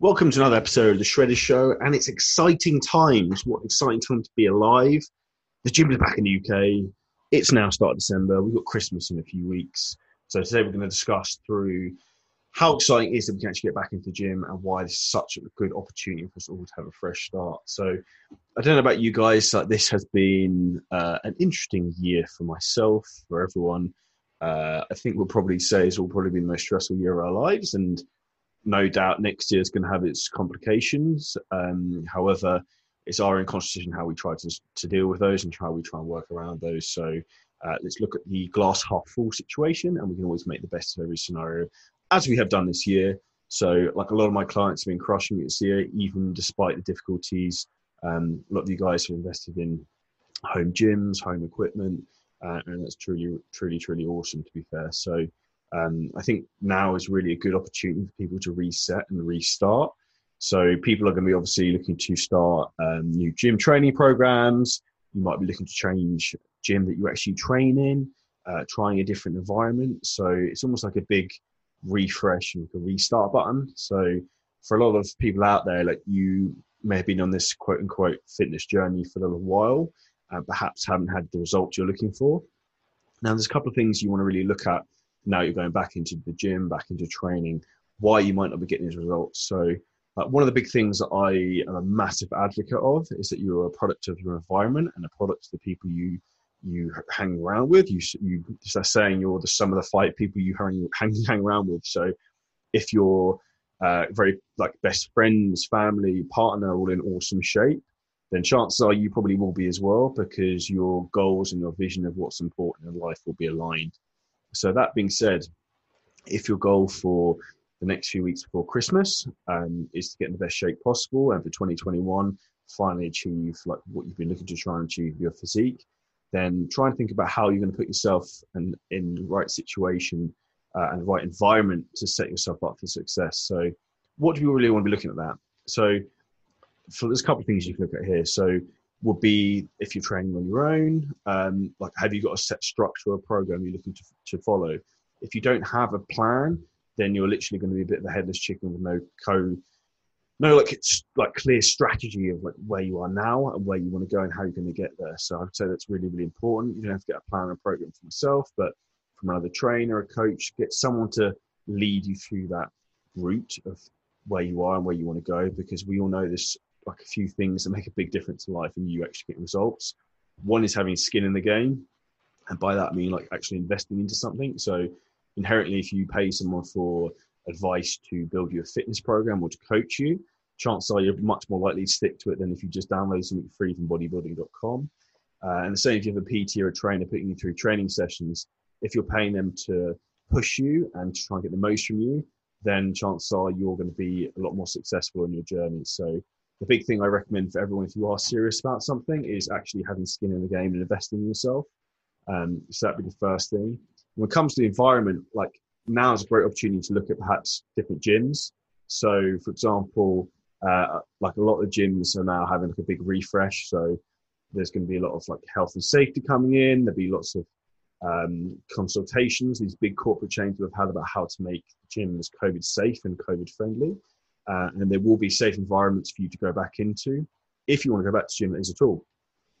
Welcome to another episode of the Shredder Show, and it's exciting times. What exciting time to be alive! The gym is back in the UK. It's now start of December. We've got Christmas in a few weeks, so today we're going to discuss through how exciting it is that we can actually get back into the gym and why this is such a good opportunity for us all to have a fresh start. So, I don't know about you guys, like this has been uh, an interesting year for myself, for everyone. Uh, I think we'll probably say it's all probably been the most stressful year of our lives, and no doubt next year is going to have its complications. Um, however, it's our own constitution how we try to, to deal with those and how we try and work around those. So uh, let's look at the glass half full situation, and we can always make the best of every scenario, as we have done this year. So, like a lot of my clients have been crushing it this year, even despite the difficulties. Um, a lot of you guys have invested in home gyms, home equipment, uh, and that's truly, truly, truly awesome. To be fair, so um, I think now is really a good opportunity for people to reset and restart. So people are going to be obviously looking to start um, new gym training programs. You might be looking to change gym that you actually train in, uh, trying a different environment. So it's almost like a big refresh and a restart button. So for a lot of people out there, like you may have been on this quote unquote fitness journey for a little while, and perhaps haven't had the results you're looking for. Now, there's a couple of things you want to really look at now you're going back into the gym, back into training, why you might not be getting these results. So, uh, one of the big things that I am a massive advocate of is that you're a product of your environment and a product of the people you you hang around with. You you just saying you're the sum of the five people you hang hang, hang around with. So, if you're uh, very like best friends, family, partner, all in awesome shape, then chances are you probably will be as well because your goals and your vision of what's important in life will be aligned. So that being said, if your goal for the next few weeks before Christmas um, is to get in the best shape possible, and for 2021 finally achieve like what you've been looking to try and achieve your physique, then try and think about how you're going to put yourself in, in the right situation uh, and the right environment to set yourself up for success. So, what do you really want to be looking at that? So, for there's a couple of things you can look at here. So, would be if you're training on your own, um, like have you got a set structure or program you're looking to, to follow? If you don't have a plan, then you're literally going to be a bit of a headless chicken with no co, no like it's like clear strategy of like where you are now and where you want to go and how you're going to get there. So I'd say that's really really important. You don't have to get a plan or program for yourself, but from another trainer, a coach, get someone to lead you through that route of where you are and where you want to go because we all know this like a few things that make a big difference in life and you actually get results. One is having skin in the game. And by that I mean like actually investing into something. So inherently if you pay someone for advice to build you a fitness program or to coach you, chances are you're much more likely to stick to it than if you just download something free from bodybuilding.com. Uh, and the same if you have a PT or a trainer putting you through training sessions, if you're paying them to push you and to try and get the most from you, then chances are you're going to be a lot more successful in your journey. So the big thing I recommend for everyone if you are serious about something is actually having skin in the game and investing in yourself. Um, so that'd be the first thing. When it comes to the environment, like now is a great opportunity to look at perhaps different gyms. So, for example, uh, like a lot of gyms are now having like a big refresh. So there's going to be a lot of like health and safety coming in. There'll be lots of um, consultations. These big corporate chains will have had about how to make gyms COVID safe and COVID friendly uh, and there will be safe environments for you to go back into if you want to go back to gym as at all.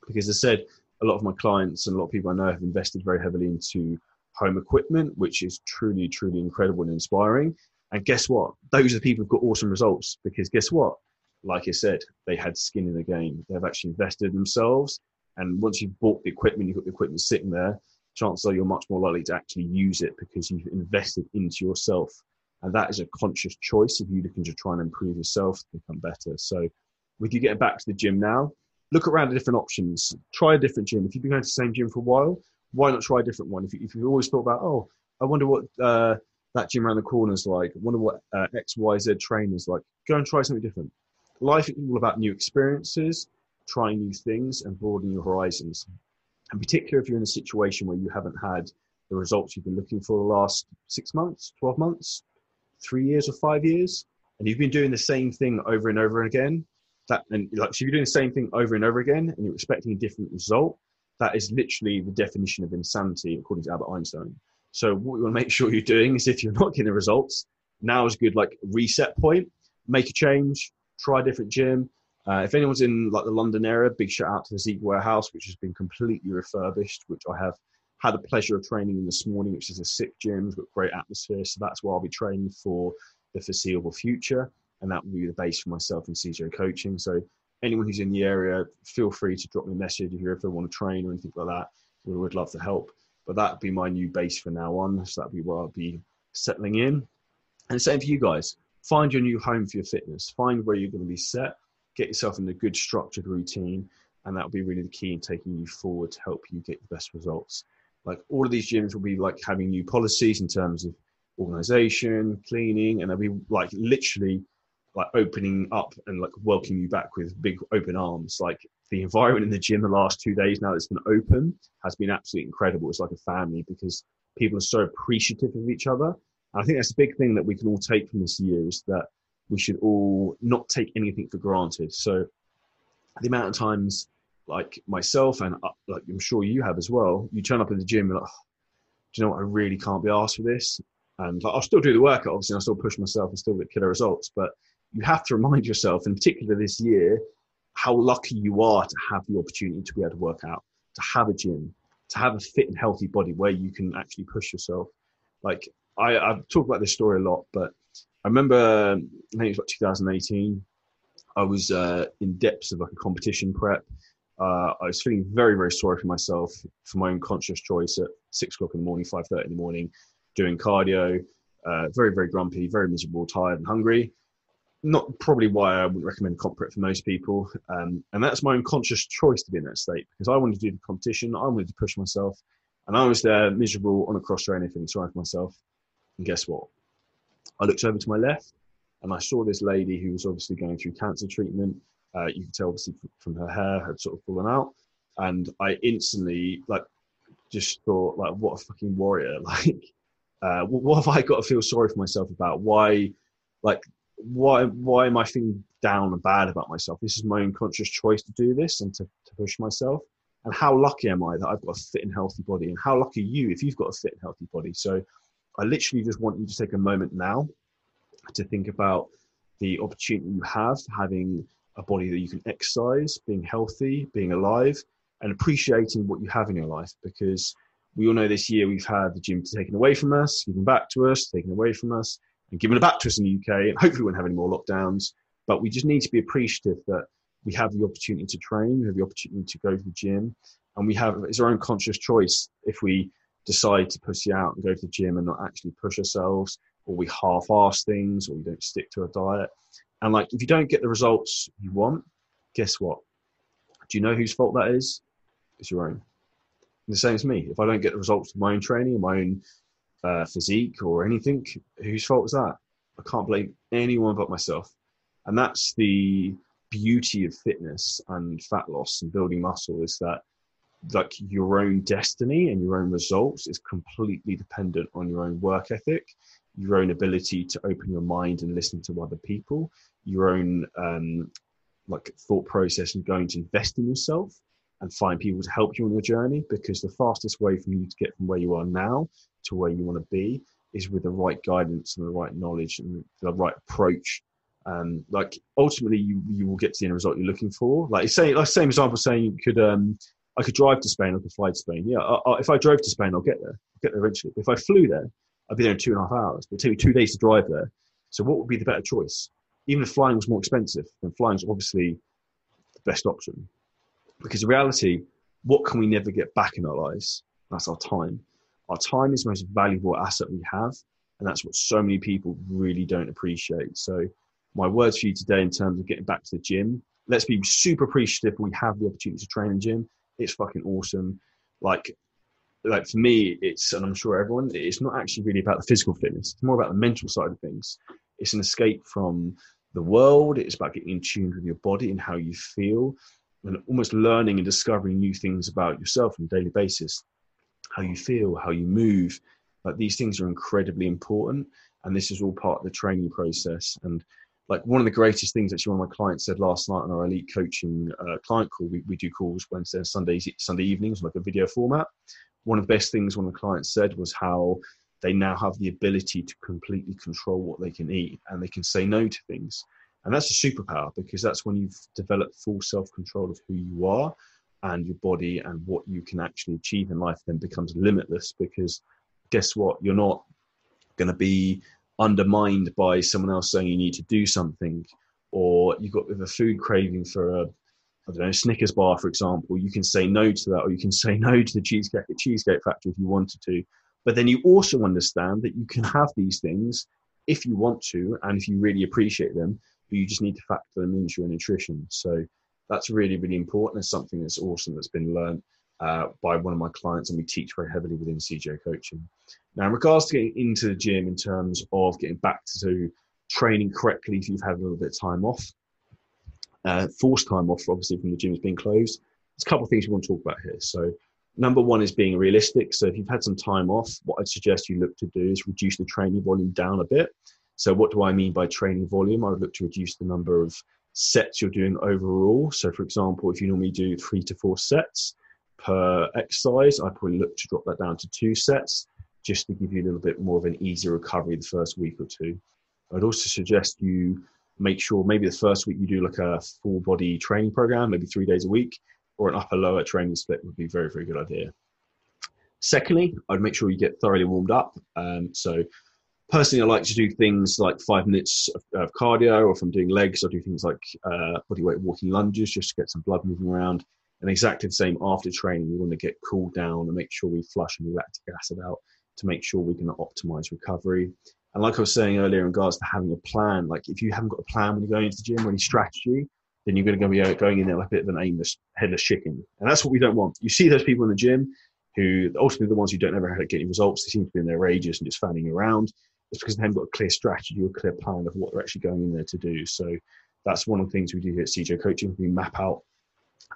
Because as I said, a lot of my clients and a lot of people I know have invested very heavily into home equipment, which is truly, truly incredible and inspiring. And guess what? Those are the people who've got awesome results because guess what? Like I said, they had skin in the game. They've actually invested in themselves. And once you've bought the equipment, you've got the equipment sitting there, chances are you're much more likely to actually use it because you've invested into yourself. And that is a conscious choice of you looking to try and improve yourself become better. So, with you getting back to the gym now, look around at different options. Try a different gym. If you've been going to the same gym for a while, why not try a different one? If, you, if you've always thought about, oh, I wonder what uh, that gym around the corner is like, I wonder what uh, X, Y, Z trainer's like, go and try something different. Life is all about new experiences, trying new things, and broadening your horizons. And particularly if you're in a situation where you haven't had the results you've been looking for the last six months, 12 months, three years or five years, and you've been doing the same thing over and over again, that and like so you're doing the same thing over and over again, and you're expecting a different result. That is literally the definition of insanity, according to Albert Einstein. So what you want to make sure you're doing is if you're not getting the results, now is a good like reset point. make a change, try a different gym. Uh, if anyone's in like the London area, big shout out to the Zeek Warehouse, which has been completely refurbished, which I have had the pleasure of training in this morning, which is a sick gym, it's got great atmosphere. So that's where I'll be training for the foreseeable future. And that will be the base for myself and CJ coaching. So anyone who's in the area, feel free to drop me a message if you ever want to train or anything like that. We would love to help. But that'd be my new base for now on. So that'd be where I'll be settling in. And same for you guys. Find your new home for your fitness. Find where you're going to be set. Get yourself in a good structured routine. And that'll be really the key in taking you forward to help you get the best results. Like all of these gyms will be like having new policies in terms of organization, cleaning, and they'll be like literally like opening up and like welcoming you back with big open arms. Like the environment in the gym the last two days now that's been open has been absolutely incredible. It's like a family because people are so appreciative of each other. And I think that's a big thing that we can all take from this year is that we should all not take anything for granted. So the amount of times like myself and uh, like I'm sure you have as well, you turn up in the gym and like, oh, do you know what? I really can't be asked for this. And like, I'll still do the workout, obviously, I'll still push myself and still get killer results. But you have to remind yourself, in particular this year, how lucky you are to have the opportunity to be able to work out, to have a gym, to have a fit and healthy body where you can actually push yourself. Like I, I've talked about this story a lot, but I remember I think it was like 2018. I was uh, in depths of like a competition prep. Uh, I was feeling very, very sorry for myself for my own conscious choice at six o'clock in the morning, five thirty in the morning, doing cardio. Uh, very, very grumpy, very miserable, tired, and hungry not probably why I wouldn't recommend comp for most people. Um, and that's my own conscious choice to be in that state because I wanted to do the competition, I wanted to push myself, and I was there miserable on a cross trainer, feeling sorry for myself. And guess what? I looked over to my left and I saw this lady who was obviously going through cancer treatment. Uh, you could tell obviously from her hair had sort of fallen out, and I instantly like just thought like, what a fucking warrior! Like, uh, what have I got to feel sorry for myself about? Why? Like why why am I feeling down and bad about myself? This is my own conscious choice to do this and to, to push myself. And how lucky am I that I've got a fit and healthy body? And how lucky you if you've got a fit and healthy body? So I literally just want you to take a moment now to think about the opportunity you have having a body that you can exercise, being healthy, being alive, and appreciating what you have in your life because we all know this year we've had the gym taken away from us, given back to us, taken away from us and given back to us in the UK. And hopefully, we won't have any more lockdowns. But we just need to be appreciative that we have the opportunity to train, we have the opportunity to go to the gym, and we have it's our own conscious choice if we decide to pussy out and go to the gym and not actually push ourselves, or we half-ass things, or we don't stick to a diet. And like, if you don't get the results you want, guess what? Do you know whose fault that is? It's your own. And the same as me. If I don't get the results of my own training, my own uh, physique or anything, whose fault is that? I can't blame anyone but myself. And that's the beauty of fitness and fat loss and building muscle is that like your own destiny and your own results is completely dependent on your own work ethic your own ability to open your mind and listen to other people your own um, like thought process and going to invest in yourself and find people to help you on your journey because the fastest way for you to get from where you are now to where you want to be is with the right guidance and the right knowledge and the right approach. Um, like ultimately, you you will get to the end result you're looking for. Like say, like same example, saying you could um, I could drive to Spain, I could fly to Spain. Yeah, I, I, if I drove to Spain, I'll get there. I'll get there eventually. If I flew there, I'd be there in two and a half hours. It'd take me two days to drive there. So what would be the better choice? Even if flying was more expensive, then flying is obviously the best option. Because in reality, what can we never get back in our lives? That's our time. Our time is the most valuable asset we have, and that's what so many people really don't appreciate. So, my words for you today in terms of getting back to the gym, let's be super appreciative we have the opportunity to train in gym. It's fucking awesome. Like, like for me, it's and I'm sure everyone, it's not actually really about the physical fitness. It's more about the mental side of things. It's an escape from the world. It's about getting in tune with your body and how you feel, and almost learning and discovering new things about yourself on a daily basis how you feel, how you move. Like these things are incredibly important, and this is all part of the training process. And like one of the greatest things actually one of my clients said last night on our elite coaching uh, client call we, we do calls wednesday and sundays sunday evenings like a video format one of the best things one of the clients said was how they now have the ability to completely control what they can eat and they can say no to things And that's a superpower because that's when you've developed full self control of who you are and your body and what you can actually achieve in life then becomes limitless because guess what? You're not going to be undermined by someone else saying you need to do something or you've got with a food craving for a I don't know, Snickers bar, for example, you can say no to that, or you can say no to the cheesecake at Cheesecake Factory if you wanted to. But then you also understand that you can have these things if you want to, and if you really appreciate them, but you just need to factor them into your nutrition. So that's really, really important. It's something that's awesome that's been learned uh, by one of my clients, and we teach very heavily within CJ coaching. Now, in regards to getting into the gym in terms of getting back to training correctly if you've had a little bit of time off, uh, forced time off, obviously, from the gym has been closed. There's a couple of things we want to talk about here. So, number one is being realistic. So, if you've had some time off, what I'd suggest you look to do is reduce the training volume down a bit. So, what do I mean by training volume? I would look to reduce the number of sets you're doing overall. So, for example, if you normally do three to four sets per exercise, I'd probably look to drop that down to two sets just to give you a little bit more of an easier recovery the first week or two. I'd also suggest you make sure maybe the first week you do like a full body training program, maybe three days a week, or an upper lower training split would be a very, very good idea. Secondly, I'd make sure you get thoroughly warmed up. Um, so personally, I like to do things like five minutes of, of cardio, or if I'm doing legs, I do things like uh, body weight walking lunges just to get some blood moving around. And exactly the same after training, we want to get cooled down and make sure we flush any lactic acid out to make sure we can optimize recovery. And like I was saying earlier in regards to having a plan, like if you haven't got a plan when you're going into the gym or any strategy, then you're going to be going in there like a bit of an aimless, headless chicken. And that's what we don't want. You see those people in the gym who ultimately the ones who don't ever get any results, they seem to be in their ages and just fanning around. It's because they haven't got a clear strategy or a clear plan of what they're actually going in there to do. So that's one of the things we do here at CJ Coaching. We map out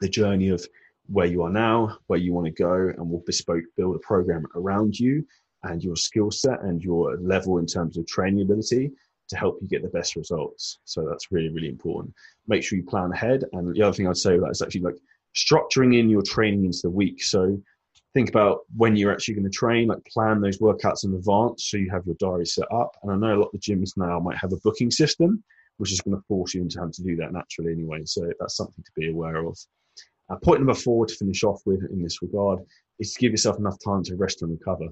the journey of where you are now, where you want to go, and we'll bespoke build a program around you and your skill set and your level in terms of training ability to help you get the best results. So that's really, really important. Make sure you plan ahead. And the other thing I'd say that is actually like structuring in your training into the week. So think about when you're actually going to train, like plan those workouts in advance so you have your diary set up. And I know a lot of the gyms now might have a booking system, which is going to force you into having to do that naturally anyway. So that's something to be aware of. Uh, point number four to finish off with in this regard is to give yourself enough time to rest and recover.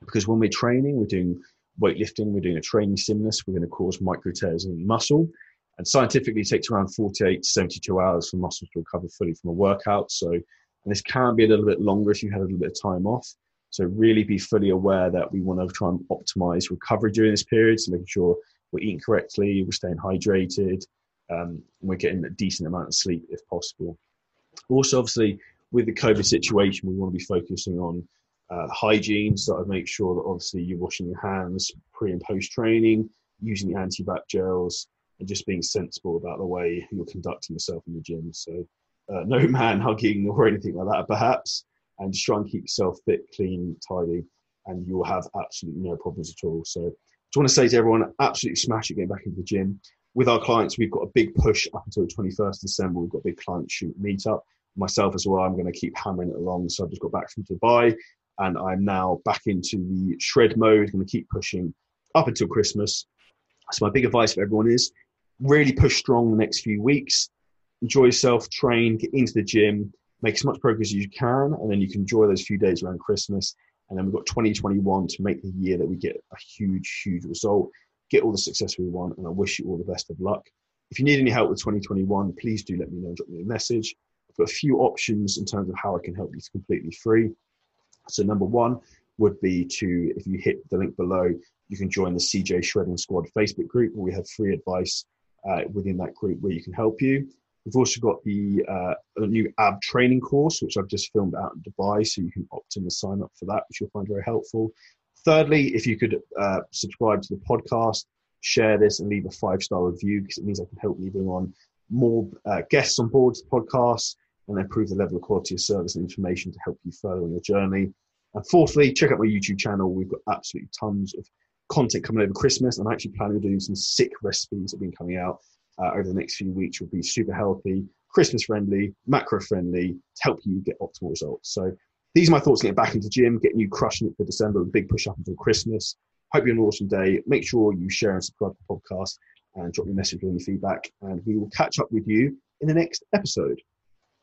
Because when we're training, we're doing weightlifting, we're doing a training stimulus, we're going to cause micro tears in muscle. And scientifically, it takes around 48 to 72 hours for muscles to recover fully from a workout. So, and this can be a little bit longer if you had a little bit of time off. So, really be fully aware that we want to try and optimize recovery during this period. So, making sure we're eating correctly, we're staying hydrated, um, we're getting a decent amount of sleep if possible. Also, obviously, with the COVID situation, we want to be focusing on uh, hygiene. So I'd make sure that obviously you're washing your hands pre and post training, using the anti-bac gels, and just being sensible about the way you're conducting yourself in the gym. So uh, no man hugging or anything like that, perhaps, and just try and keep yourself fit, clean, tidy, and you'll have absolutely no problems at all. So just want to say to everyone, absolutely smash it getting back into the gym. With our clients, we've got a big push up until the 21st of December. We've got a big client shoot meetup. Myself as well, I'm going to keep hammering it along. So I've just got back from Dubai and I'm now back into the shred mode. Going to keep pushing up until Christmas. So my big advice for everyone is really push strong the next few weeks. Enjoy yourself, train, get into the gym, make as much progress as you can, and then you can enjoy those few days around Christmas. And then we've got 2021 to make the year that we get a huge, huge result, get all the success we want, and I wish you all the best of luck. If you need any help with 2021, please do let me know. Drop me a message. I've got a few options in terms of how I can help you. Completely free. So number one would be to, if you hit the link below, you can join the CJ Shredding Squad Facebook group where we have free advice uh, within that group where you can help you. We've also got the uh, new ab training course, which I've just filmed out in Dubai, so you can opt in and sign up for that, which you'll find very helpful. Thirdly, if you could uh, subscribe to the podcast, share this, and leave a five star review because it means I can help bring on more uh, guests on board the podcast and improve the level of quality of service and information to help you further on your journey. And fourthly, check out my YouTube channel. We've got absolutely tons of content coming over Christmas. I'm actually planning on doing some sick recipes that have been coming out uh, over the next few weeks. Will be super healthy, Christmas friendly, macro friendly to help you get optimal results. So these are my thoughts getting back into gym, getting you crushing it for December, a big push up until Christmas. Hope you have an awesome day. Make sure you share and subscribe to the podcast and drop me a message with any feedback. And we will catch up with you in the next episode.